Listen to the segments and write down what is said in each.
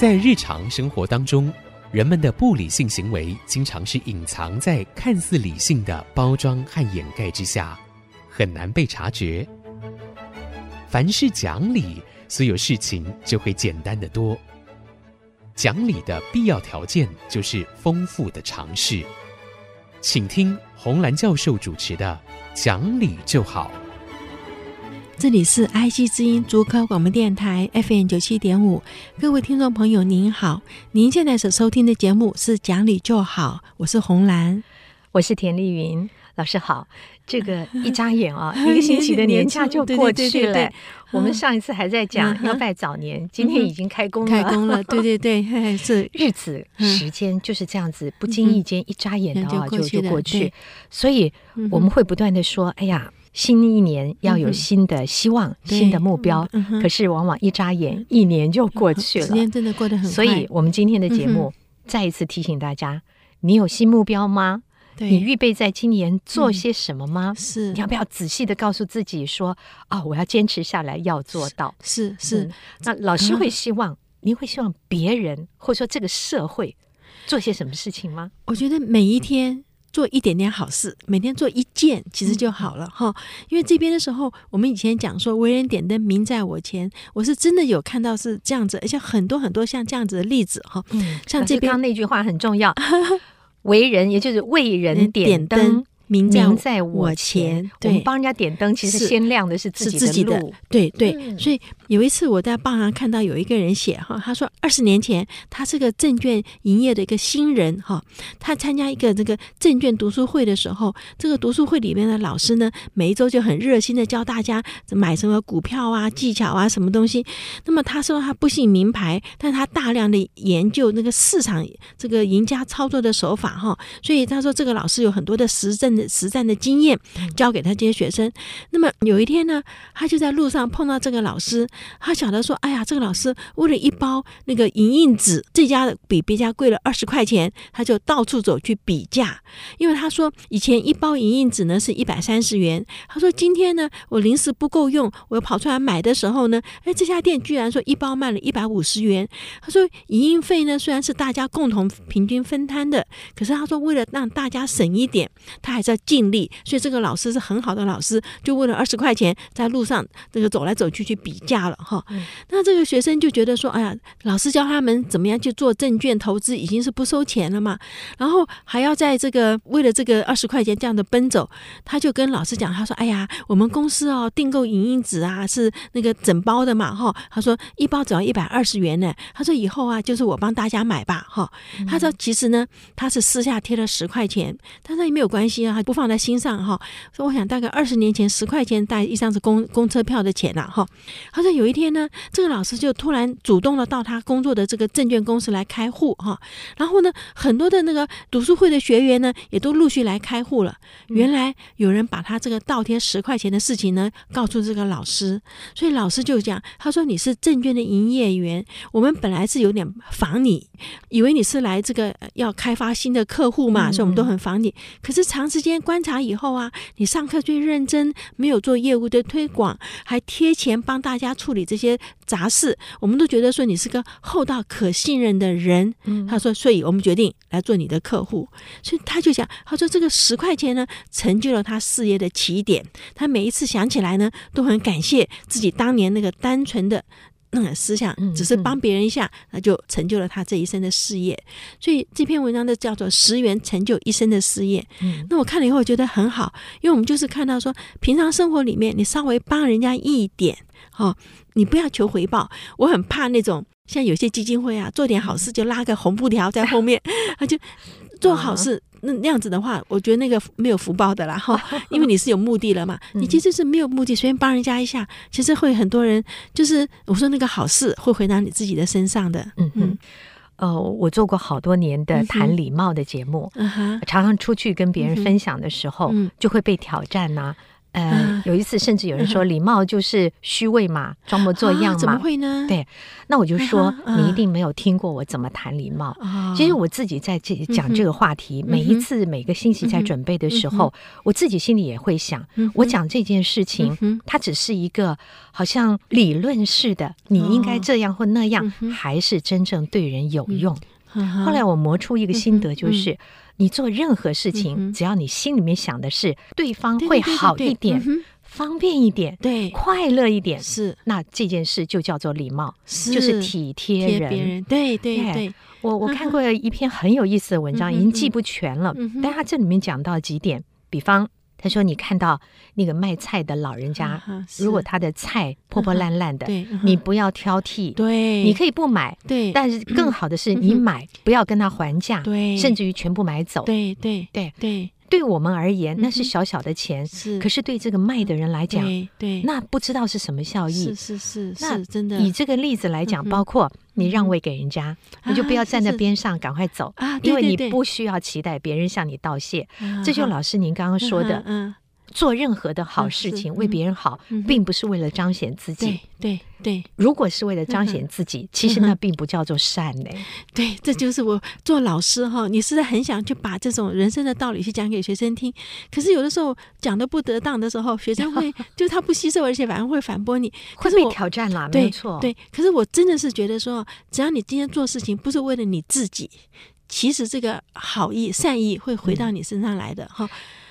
在日常生活当中，人们的不理性行为经常是隐藏在看似理性的包装和掩盖之下，很难被察觉。凡事讲理，所有事情就会简单得多。讲理的必要条件就是丰富的常识。请听洪兰教授主持的《讲理就好》。这里是 IC 之音竹科广播电台 FM 九七点五，各位听众朋友您好，您现在所收听的节目是《讲理就好》，我是红兰，我是田丽云。老师好，这个一眨眼啊，一个星期的年假就过去了。我们上一次还在讲要拜早年，今天已经开工了。开工了，对对对，是日子时间就是这样子，不经意间一眨眼的话就就过去。所以我们会不断的说：“哎呀。”新一年要有新的希望、新的目标，可是往往一眨眼，一年就过去了。时间真的过得很快。所以，我们今天的节目再一次提醒大家：你有新目标吗？你预备在今年做些什么吗？是，你要不要仔细的告诉自己说：啊，我要坚持下来，要做到。是是。那老师会希望，您会希望别人或者说这个社会做些什么事情吗？我觉得每一天。做一点点好事，每天做一件，其实就好了哈、嗯。因为这边的时候，我们以前讲说“为人点灯，明在我前”，我是真的有看到是这样子，而且很多很多像这样子的例子哈。嗯，像这边那句话很重要，“为人”也就是为人点灯。明在我前，我们帮人家点灯，其实先亮的是自己的路。是自己的对对、嗯，所以有一次我在报上看到有一个人写哈，他说二十年前他是个证券营业的一个新人哈，他参加一个这个证券读书会的时候，这个读书会里面的老师呢，每一周就很热心的教大家买什么股票啊、技巧啊什么东西。那么他说他不信名牌，但他大量的研究那个市场这个赢家操作的手法哈，所以他说这个老师有很多的实证。实战的经验教给他这些学生。那么有一天呢，他就在路上碰到这个老师，他晓得说：“哎呀，这个老师为了一包那个银印纸，这家的比别家贵了二十块钱，他就到处走去比价。因为他说以前一包银印纸呢是一百三十元，他说今天呢我临时不够用，我又跑出来买的时候呢，哎，这家店居然说一包卖了一百五十元。他说银印费呢虽然是大家共同平均分摊的，可是他说为了让大家省一点，他还是要。尽力，所以这个老师是很好的老师，就为了二十块钱，在路上这个走来走去去比价了哈。那这个学生就觉得说，哎呀，老师教他们怎么样去做证券投资，已经是不收钱了嘛，然后还要在这个为了这个二十块钱这样的奔走，他就跟老师讲，他说，哎呀，我们公司哦订购影印纸啊是那个整包的嘛哈，他说一包只要一百二十元呢，他说以后啊就是我帮大家买吧哈，他说其实呢他是私下贴了十块钱，但是也没有关系啊。不放在心上哈，所以我想大概二十年前十块钱带一张是公公车票的钱了哈。他说有一天呢，这个老师就突然主动的到他工作的这个证券公司来开户哈，然后呢，很多的那个读书会的学员呢也都陆续来开户了。原来有人把他这个倒贴十块钱的事情呢告诉这个老师，所以老师就讲，他说你是证券的营业员，我们本来是有点防你，以为你是来这个要开发新的客户嘛，所以我们都很防你。可是长时间。观察以后啊，你上课最认真，没有做业务的推广，还贴钱帮大家处理这些杂事，我们都觉得说你是个厚道可信任的人。嗯，他说，所以我们决定来做你的客户。所以他就讲，他说这个十块钱呢，成就了他事业的起点。他每一次想起来呢，都很感谢自己当年那个单纯的。那个思想只是帮别人一下，那就成就了他这一生的事业。所以这篇文章的叫做“十元成就一生的事业”。那我看了以后我觉得很好，因为我们就是看到说，平常生活里面你稍微帮人家一点，哦，你不要求回报。我很怕那种像有些基金会啊，做点好事就拉个红布条在后面，他 就做好事。那那样子的话，我觉得那个没有福报的啦哈，因为你是有目的了嘛。你其实是没有目的，随便帮人家一下，其实会很多人就是我说那个好事会回到你自己的身上的。嗯嗯，呃，我做过好多年的谈礼貌的节目，嗯、常常出去跟别人分享的时候，嗯、就会被挑战呐、啊。呃，有一次甚至有人说礼貌就是虚伪嘛，装模作样嘛，怎么会呢？对，那我就说你一定没有听过我怎么谈礼貌。其实我自己在这讲这个话题，每一次每个星期在准备的时候，我自己心里也会想，我讲这件事情，它只是一个好像理论式的，你应该这样或那样，还是真正对人有用？后来我磨出一个心得，就是。你做任何事情，只要你心里面想的是对方会好一点、方便一点、对。快乐一点，是。那这件事就叫做礼貌，就是体贴人。对对对，我我看过一篇很有意思的文章，已经记不全了，但他这里面讲到几点，比方。他说：“你看到那个卖菜的老人家，如果他的菜破破烂烂的，你不要挑剔，对，你可以不买，对。但是更好的是，你买不要跟他还价，对，甚至于全部买走，对对对对。”对我们而言，那是小小的钱，是。可是对这个卖的人来讲，对，那不知道是什么效益。是是是，那真的。以这个例子来讲，包括你让位给人家，你就不要站在边上，赶快走啊，因为你不需要期待别人向你道谢。这就老师您刚刚说的，嗯。做任何的好事情，为别人好，并不是为了彰显自己。对对，如果是为了彰显自己，其实那并不叫做善呢。对，这就是我做老师哈，你是在很想去把这种人生的道理去讲给学生听，可是有的时候讲的不得当的时候，学生会 就他不吸收，而且反而会反驳你，会被挑战了。没错，对。可是我真的是觉得说，只要你今天做事情不是为了你自己，其实这个好意善意会回到你身上来的哈。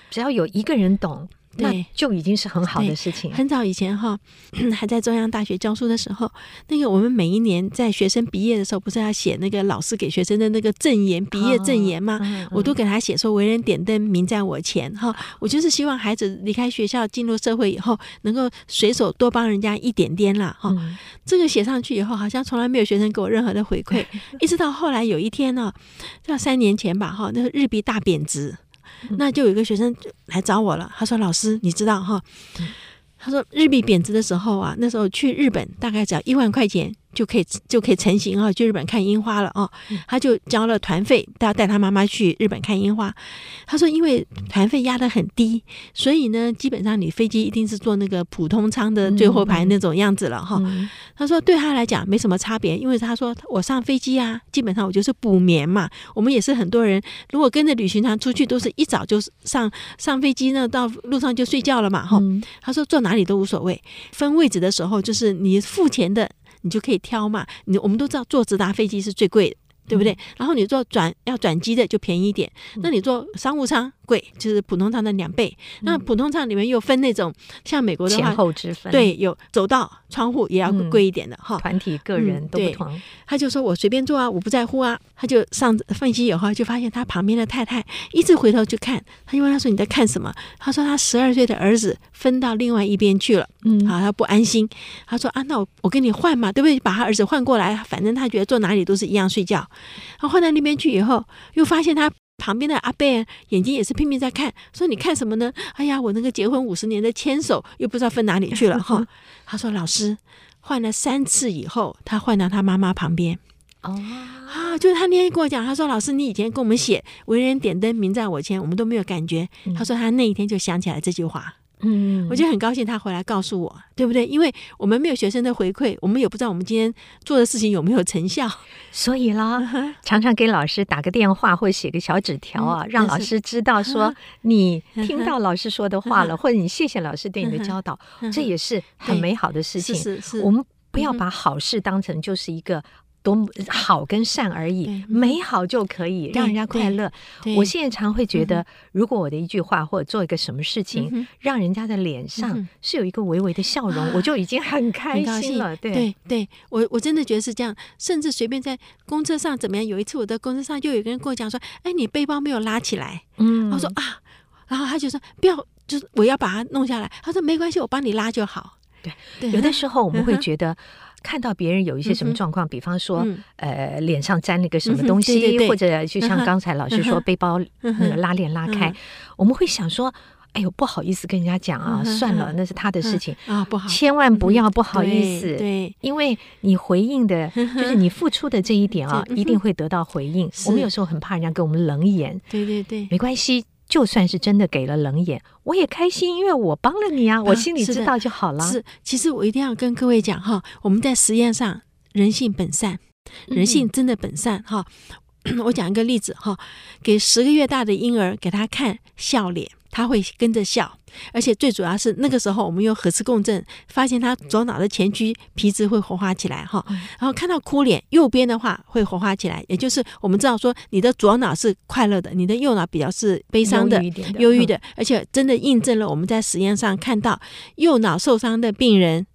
只要有一个人懂，那就已经是很好的事情。很早以前哈，还在中央大学教书的时候，那个我们每一年在学生毕业的时候，不是要写那个老师给学生的那个赠言、毕业赠言吗？哦、我都给他写说“为人点灯，名在我前”哈。我就是希望孩子离开学校进入社会以后，能够随手多帮人家一点点啦哈。嗯、这个写上去以后，好像从来没有学生给我任何的回馈，一直到后来有一天呢，到三年前吧哈，那个日币大贬值。那就有一个学生来找我了，他说：“老师，你知道哈？”他说：“日币贬值的时候啊，那时候去日本大概只要一万块钱。”就可以就可以成型啊，去日本看樱花了啊。他就交了团费，要带他妈妈去日本看樱花。他说，因为团费压得很低，所以呢，基本上你飞机一定是坐那个普通舱的最后排那种样子了哈。嗯、他说，对他来讲没什么差别，因为他说我上飞机啊，基本上我就是补眠嘛。我们也是很多人，如果跟着旅行团出去，都是一早就上上飞机呢，到路上就睡觉了嘛哈。嗯、他说坐哪里都无所谓，分位置的时候就是你付钱的。你就可以挑嘛，你我们都知道坐直达飞机是最贵的，对不对？然后你做转要转机的就便宜一点，那你做商务舱。贵就是普通舱的两倍，那普通舱里面又分那种像美国的话前后之分，对，有走道、窗户也要贵一点的哈。团体、个人都不同。他就说我随便坐啊，我不在乎啊。他就上飞机以后就发现他旁边的太太一直回头去看，他就问他说你在看什么？他说他十二岁的儿子分到另外一边去了，嗯，啊，他不安心。他说啊，那我我跟你换嘛，对不对？把他儿子换过来，反正他觉得坐哪里都是一样睡觉。然后换到那边去以后，又发现他。旁边的阿贝眼睛也是拼命在看，说：“你看什么呢？”哎呀，我那个结婚五十年的牵手又不知道分哪里去了 哈。他说：“老师换了三次以后，他换到他妈妈旁边。”哦啊，就是他那天跟我讲，他说：“老师，你以前跟我们写‘为人点灯，明在我前’，我们都没有感觉。”他说他那一天就想起来这句话。嗯，我就很高兴他回来告诉我，对不对？因为我们没有学生的回馈，我们也不知道我们今天做的事情有没有成效，所以啦，常常给老师打个电话或者写个小纸条啊，让老师知道说 你听到老师说的话了，或者你谢谢老师对你的教导，这也是很美好的事情。是是，我们不要把好事当成就是一个。多么好跟善而已，美好就可以让人家快乐。我现在常会觉得，如果我的一句话或者做一个什么事情，让人家的脸上是有一个微微的笑容，我就已经很开心了。对对对，我我真的觉得是这样。甚至随便在公车上怎么样？有一次我在公车上，就有个人跟我讲说：“哎，你背包没有拉起来。”嗯，我说啊，然后他就说：“不要，就是我要把它弄下来。”他说：“没关系，我帮你拉就好。”对，有的时候我们会觉得。看到别人有一些什么状况，比方说，呃，脸上沾了个什么东西，或者就像刚才老师说，背包那个拉链拉开，我们会想说，哎呦，不好意思跟人家讲啊，算了，那是他的事情啊，不好，千万不要不好意思，对，因为你回应的，就是你付出的这一点啊，一定会得到回应。我们有时候很怕人家给我们冷眼，对对对，没关系。就算是真的给了冷眼，我也开心，因为我帮了你啊，我心里知道就好了。啊、是，是，其实我一定要跟各位讲哈，我们在实验上，人性本善，人性真的本善哈。嗯、我讲一个例子哈，给十个月大的婴儿给他看笑脸。他会跟着笑，而且最主要是那个时候我们用核磁共振发现他左脑的前区皮质会活化起来哈，然后看到哭脸，右边的话会活化起来，也就是我们知道说你的左脑是快乐的，你的右脑比较是悲伤的、忧郁的，忧郁的，而且真的印证了我们在实验上看到右脑受伤的病人。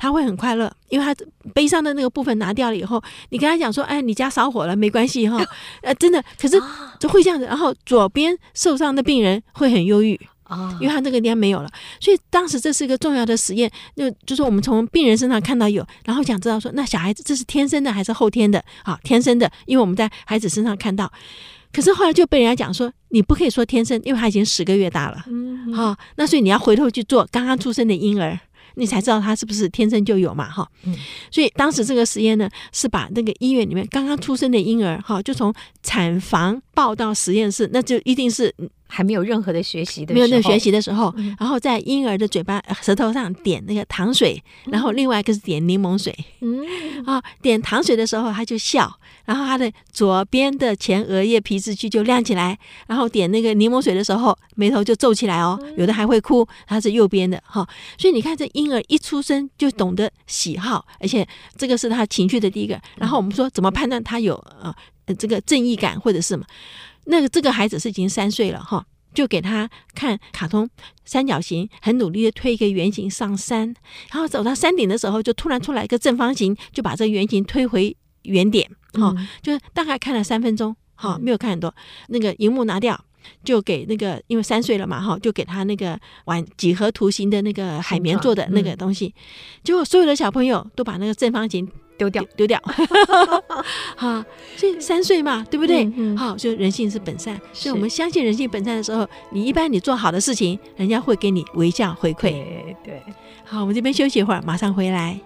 他会很快乐，因为他悲伤的那个部分拿掉了以后，你跟他讲说：“哎，你家烧火了，没关系哈。”呃，真的，可是就会这样子。然后左边受伤的病人会很忧郁啊，因为他这个地方没有了。所以当时这是一个重要的实验，就就是我们从病人身上看到有，然后想知道说，那小孩子这是天生的还是后天的？啊，天生的，因为我们在孩子身上看到。可是后来就被人家讲说，你不可以说天生，因为他已经十个月大了。嗯，好，那所以你要回头去做刚刚出生的婴儿。你才知道他是不是天生就有嘛？哈，嗯，所以当时这个实验呢，是把那个医院里面刚刚出生的婴儿，哈，就从产房抱到实验室，那就一定是。还没有任何的学习的，没有那学习的时候，然后在婴儿的嘴巴、舌头上点那个糖水，然后另外一个是点柠檬水。嗯，啊，点糖水的时候他就笑，然后他的左边的前额叶皮质区就亮起来，然后点那个柠檬水的时候眉头就皱起来哦，有的还会哭，他是右边的哈。所以你看，这婴儿一出生就懂得喜好，而且这个是他情绪的第一个。然后我们说怎么判断他有呃这个正义感或者是什么？那个这个孩子是已经三岁了哈，就给他看卡通三角形，很努力的推一个圆形上山，然后走到山顶的时候，就突然出来一个正方形，就把这个圆形推回原点，哈，就大概看了三分钟，哈，没有看很多。那个荧幕拿掉，就给那个因为三岁了嘛，哈，就给他那个玩几何图形的那个海绵做的那个东西，结果所有的小朋友都把那个正方形。丢掉，丢掉，好，所以三岁嘛，对不对？好，所以人性是本善，所以我们相信人性本善的时候，你一般你做好的事情，人家会给你微笑回馈。对，对，好，我们这边休息一会儿，马上回来。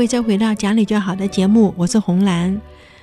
位再回到《讲理就好》的节目，我是红兰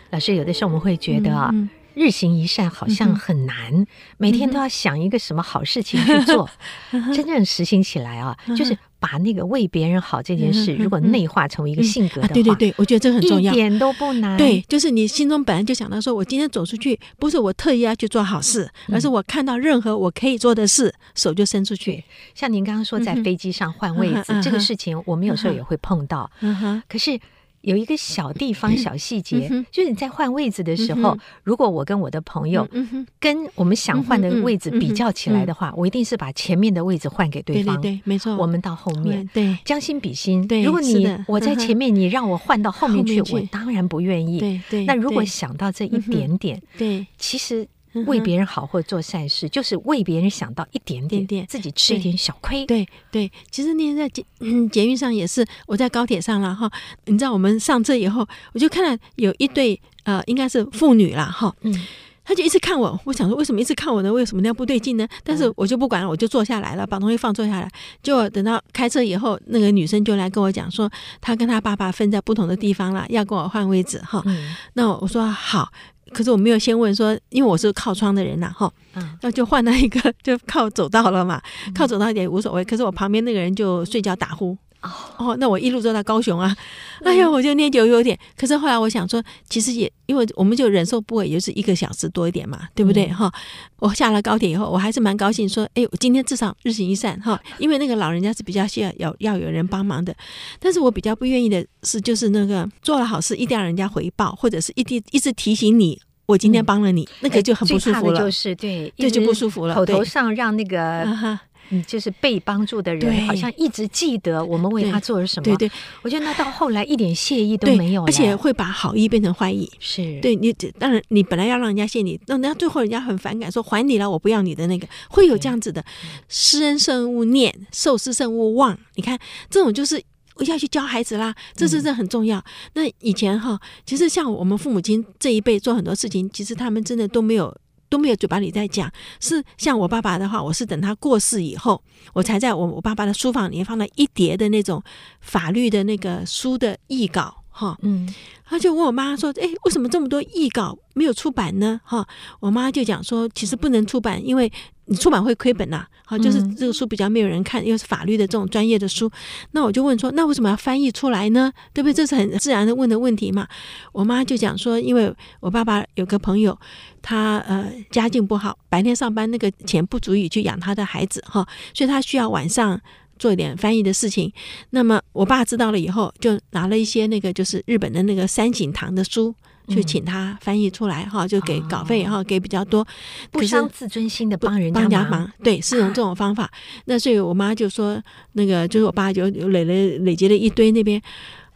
老师。有的时候我们会觉得啊，嗯、日行一善好像很难，嗯、每天都要想一个什么好事情去做，嗯、真正实行起来啊，嗯、就是。把那个为别人好这件事，如果内化成为一个性格的话，对对对，我觉得这很重要，一点都不难。对，就是你心中本来就想到说，我今天走出去，不是我特意要去做好事，而是我看到任何我可以做的事，手就伸出去。像您刚刚说在飞机上换位置这个事情，我们有时候也会碰到。嗯哼，可是。有一个小地方、小细节，嗯、就是你在换位置的时候，嗯、如果我跟我的朋友跟我们想换的位置比较起来的话，我一定是把前面的位置换给对方。对，对，对，没错。我们到后面，对，将心比心。对，如果你我在前面，你让我换到后面去，我当然不愿意。对对。那如果想到这一点点，对，其实。为别人好或做善事，就是为别人想到一点点，点自己吃一点小亏。对对，其实那天在捷捷运上也是，我在高铁上了哈。你知道我们上车以后，我就看到有一对呃，应该是父女啦哈。嗯，他就一直看我，我想说为什么一直看我呢？为什么那样不对劲呢？但是我就不管了，我就坐下来了，把东西放坐下来。就等到开车以后，那个女生就来跟我讲说，她跟她爸爸分在不同的地方了，要跟我换位置哈。那我说好。可是我没有先问说，因为我是靠窗的人呐，哈，那就换了一个，就靠走道了嘛，靠走道也无所谓。可是我旁边那个人就睡觉打呼，哦，那我一路坐到高雄啊，哎呀，我就念旧有点。可是后来我想说，其实也因为我们就忍受不了，也就是一个小时多一点嘛，对不对？哈，我下了高铁以后，我还是蛮高兴，说，哎，我今天至少日行一善哈，因为那个老人家是比较需要要要有人帮忙的。但是我比较不愿意的是，就是那个做了好事一定要人家回报，或者是一定一直提醒你。我今天帮了你，那个就很不舒服了。就是对，这就不舒服了。口头上让那个你就是被帮助的人，好像一直记得我们为他做了什么。对对，我觉得那到后来一点谢意都没有，而且会把好意变成坏意。是对你，当然你本来要让人家谢你，那人家最后人家很反感，说还你了，我不要你的那个，会有这样子的。施恩甚勿念，受施甚勿忘。你看这种就是。我要去教孩子啦，这是这很重要。嗯、那以前哈，其实像我们父母亲这一辈做很多事情，其实他们真的都没有都没有嘴巴里在讲。是像我爸爸的话，我是等他过世以后，我才在我我爸爸的书房里面放了一叠的那种法律的那个书的译稿哈。嗯，他就问我妈说：“哎，为什么这么多译稿没有出版呢？”哈，我妈就讲说：“其实不能出版，因为。”你出版会亏本呐、啊，好，就是这个书比较没有人看，又是法律的这种专业的书，那我就问说，那为什么要翻译出来呢？对不对？这是很自然的问的问题嘛。我妈就讲说，因为我爸爸有个朋友，他呃家境不好，白天上班那个钱不足以去养他的孩子哈，所以他需要晚上做一点翻译的事情。那么我爸知道了以后，就拿了一些那个就是日本的那个三井堂的书。去请他翻译出来哈，嗯、就给稿费哈，给比较多，不伤自尊心的帮人家帮家忙，对，是用这种方法。啊、那所以我妈就说，那个就是我爸就累了累积了一堆那边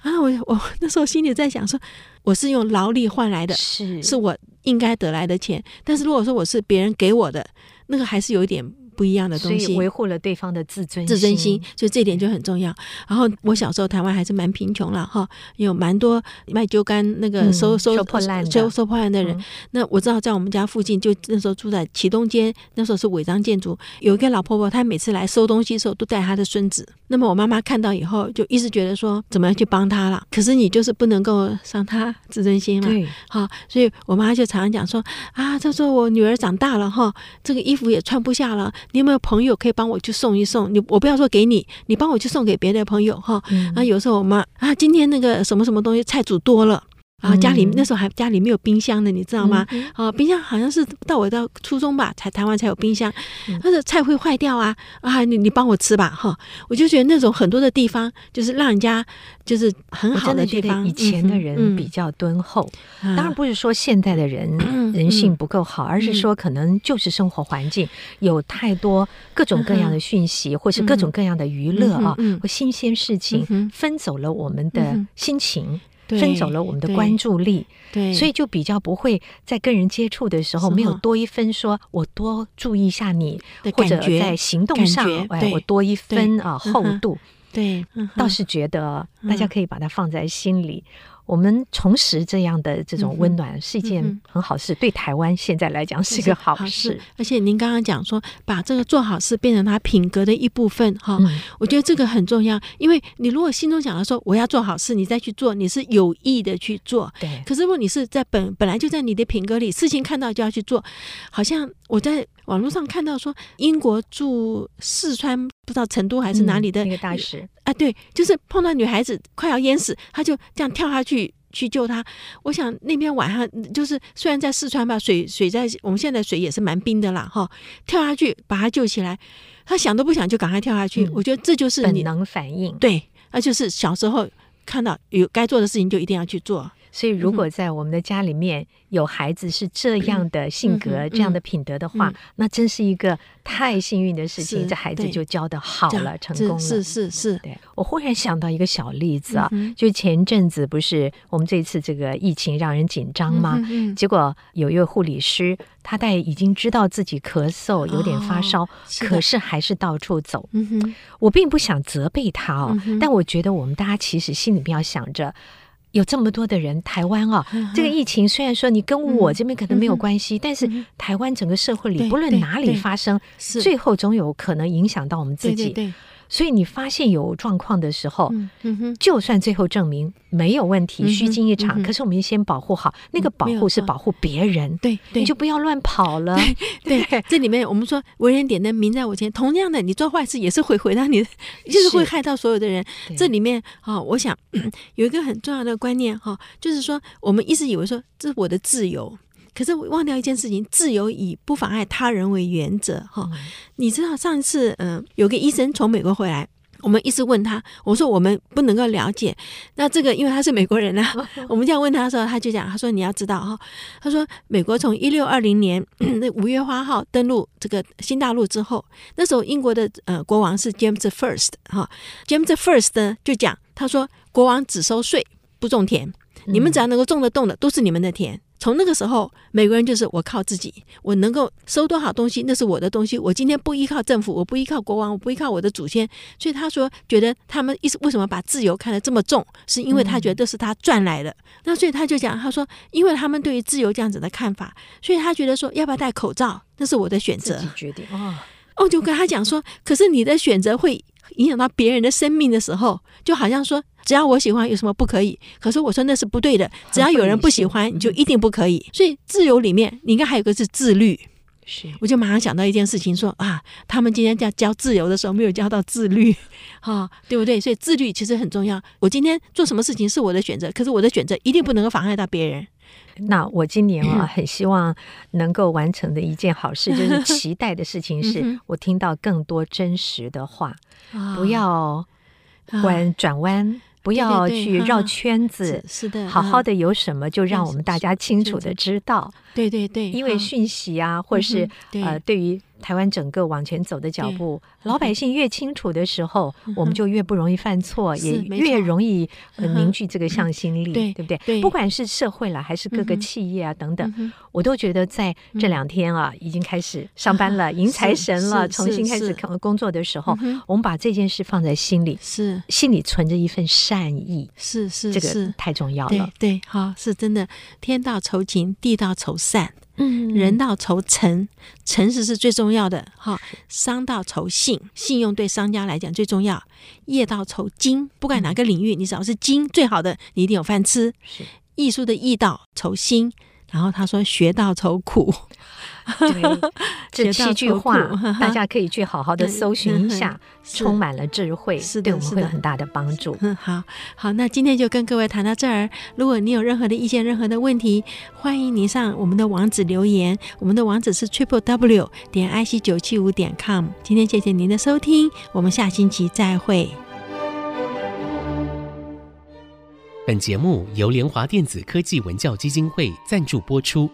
啊，我我那时候心里在想说，我是用劳力换来的，是是我应该得来的钱，但是如果说我是别人给我的，那个还是有一点。不一样的东西，维护了对方的自尊自尊心，所以这一点就很重要。然后我小时候台湾还是蛮贫穷了哈，有蛮多卖酒干那个收收收破烂收收破烂的人。那我知道在我们家附近，就那时候住在启东街，那时候是违章建筑，有一个老婆婆，她每次来收东西的时候都带她的孙子。那么我妈妈看到以后，就一直觉得说怎么样去帮她了。可是你就是不能够伤她自尊心嘛。对，好，所以我妈就常常讲说啊，她说我女儿长大了哈，这个衣服也穿不下了。你有没有朋友可以帮我去送一送？你我不要说给你，你帮我去送给别的朋友哈。嗯、啊，有时候我妈啊，今天那个什么什么东西菜煮多了。啊，家里那时候还家里没有冰箱的，你知道吗？啊，冰箱好像是到我到初中吧，才台湾才有冰箱。他的菜会坏掉啊，啊，你你帮我吃吧，哈。我就觉得那种很多的地方，就是让人家就是很好的地方。以前的人比较敦厚，当然不是说现在的人人性不够好，而是说可能就是生活环境有太多各种各样的讯息，或是各种各样的娱乐啊，或新鲜事情分走了我们的心情。分走了我们的关注力，对，所以就比较不会在跟人接触的时候没有多一分说，我多注意一下你，或者在行动上，哎，我多一分啊厚度，对，倒是觉得大家可以把它放在心里。我们重拾这样的这种温暖是一件很好事，对台湾现在来讲是一个好事。而且您刚刚讲说，把这个做好事变成他品格的一部分，哈，我觉得这个很重要。因为你如果心中想到说我要做好事，你再去做，你是有意的去做。对。可是如果你是在本本来就在你的品格里，事情看到就要去做，好像我在网络上看到说，英国驻四川不知道成都还是哪里的那个大使啊，对，就是碰到女孩子快要淹死，他就这样跳下去。去救她，我想那天晚上就是虽然在四川吧，水水在我们现在水也是蛮冰的啦，哈，跳下去把她救起来，他想都不想就赶快跳下去，嗯、我觉得这就是本能反应，对，那就是小时候看到有该做的事情就一定要去做。所以，如果在我们的家里面有孩子是这样的性格、这样的品德的话，嗯、那真是一个太幸运的事情。这孩子就教的好了，成功了。是是是。对，我忽然想到一个小例子啊，就前一阵子不是我们这次这个疫情让人紧张吗？结果有一位护理师，他带已经知道自己咳嗽有点发烧，哦、是可是还是到处走。嗯、哼我并不想责备他哦，嗯、但我觉得我们大家其实心里面要想着。有这么多的人，台湾啊，这个疫情虽然说你跟我这边可能没有关系，但是台湾整个社会里，不论哪里发生，最后总有可能影响到我们自己。所以你发现有状况的时候，嗯哼，就算最后证明没有问题，虚惊一场，可是我们先保护好，那个保护是保护别人，对，你就不要乱跑了。对，这里面我们说为人点灯，明在我前。同样的，你做坏事也是会回到你，就是会害到所有的人。这里面啊，我想有一个很重要的观念哈，就是说我们一直以为说这是我的自由。可是我忘掉一件事情，自由以不妨碍他人为原则哈。嗯、你知道上一次嗯、呃，有个医生从美国回来，我们一直问他，我说我们不能够了解。那这个因为他是美国人啊，我们这样问他的时候，他就讲，他说你要知道哈，他说美国从一六二零年 那五月花号登陆这个新大陆之后，那时候英国的呃国王是 James First 哈，James First 呢就讲，他说国王只收税不种田，你们只要能够种得动的都是你们的田。从那个时候，美国人就是我靠自己，我能够收多少东西，那是我的东西。我今天不依靠政府，我不依靠国王，我不依靠我的祖先。所以他说，觉得他们意思为什么把自由看得这么重，是因为他觉得这是他赚来的。那所以他就讲，他说，因为他们对于自由这样子的看法，所以他觉得说，要不要戴口罩，那是我的选择。自己决定哦。哦，就跟他讲说，可是你的选择会影响到别人的生命的时候，就好像说。只要我喜欢，有什么不可以？可是我说那是不对的。只要有人不喜欢，你就一定不可以。所以自由里面，你应该还有个是自律。是，我就马上想到一件事情，说啊，他们今天在教自由的时候，没有教到自律，哈，对不对？所以自律其实很重要。我今天做什么事情是我的选择，可是我的选择一定不能够妨碍到别人。那我今年啊，很希望能够完成的一件好事，就是 期待的事情，是我听到更多真实的话，不要弯转弯。不要去绕圈子，是的，好好的有什么就让我们大家清楚的知道。对对对，因为讯息啊，或者是呃，对于。台湾整个往前走的脚步，老百姓越清楚的时候，我们就越不容易犯错，也越容易凝聚这个向心力，对不对？不管是社会了，还是各个企业啊等等，我都觉得在这两天啊，已经开始上班了，迎财神了，重新开始工作的时候，我们把这件事放在心里，是。心里存着一份善意，是是，这个太重要了。对，好，是真的，天道酬勤，地道酬善。嗯，人道酬诚，诚实是最重要的哈。商道酬信，信用对商家来讲最重要。业道酬精，不管哪个领域，你只要是精最好的，你一定有饭吃。是艺术的艺道酬心，然后他说学到愁苦。对，这 七句话 大家可以去好好的搜寻一下，充满了智慧，是对我们会有很大的帮助。嗯，好好，那今天就跟各位谈到这儿。如果你有任何的意见、任何的问题，欢迎您上我们的网址留言。我们的网址是 triple w 点 i c 九七五点 com。今天谢谢您的收听，我们下星期再会。本节目由联华电子科技文教基金会赞助播出。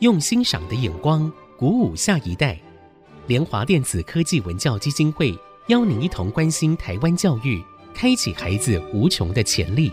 用欣赏的眼光鼓舞下一代，联华电子科技文教基金会邀您一同关心台湾教育，开启孩子无穷的潜力。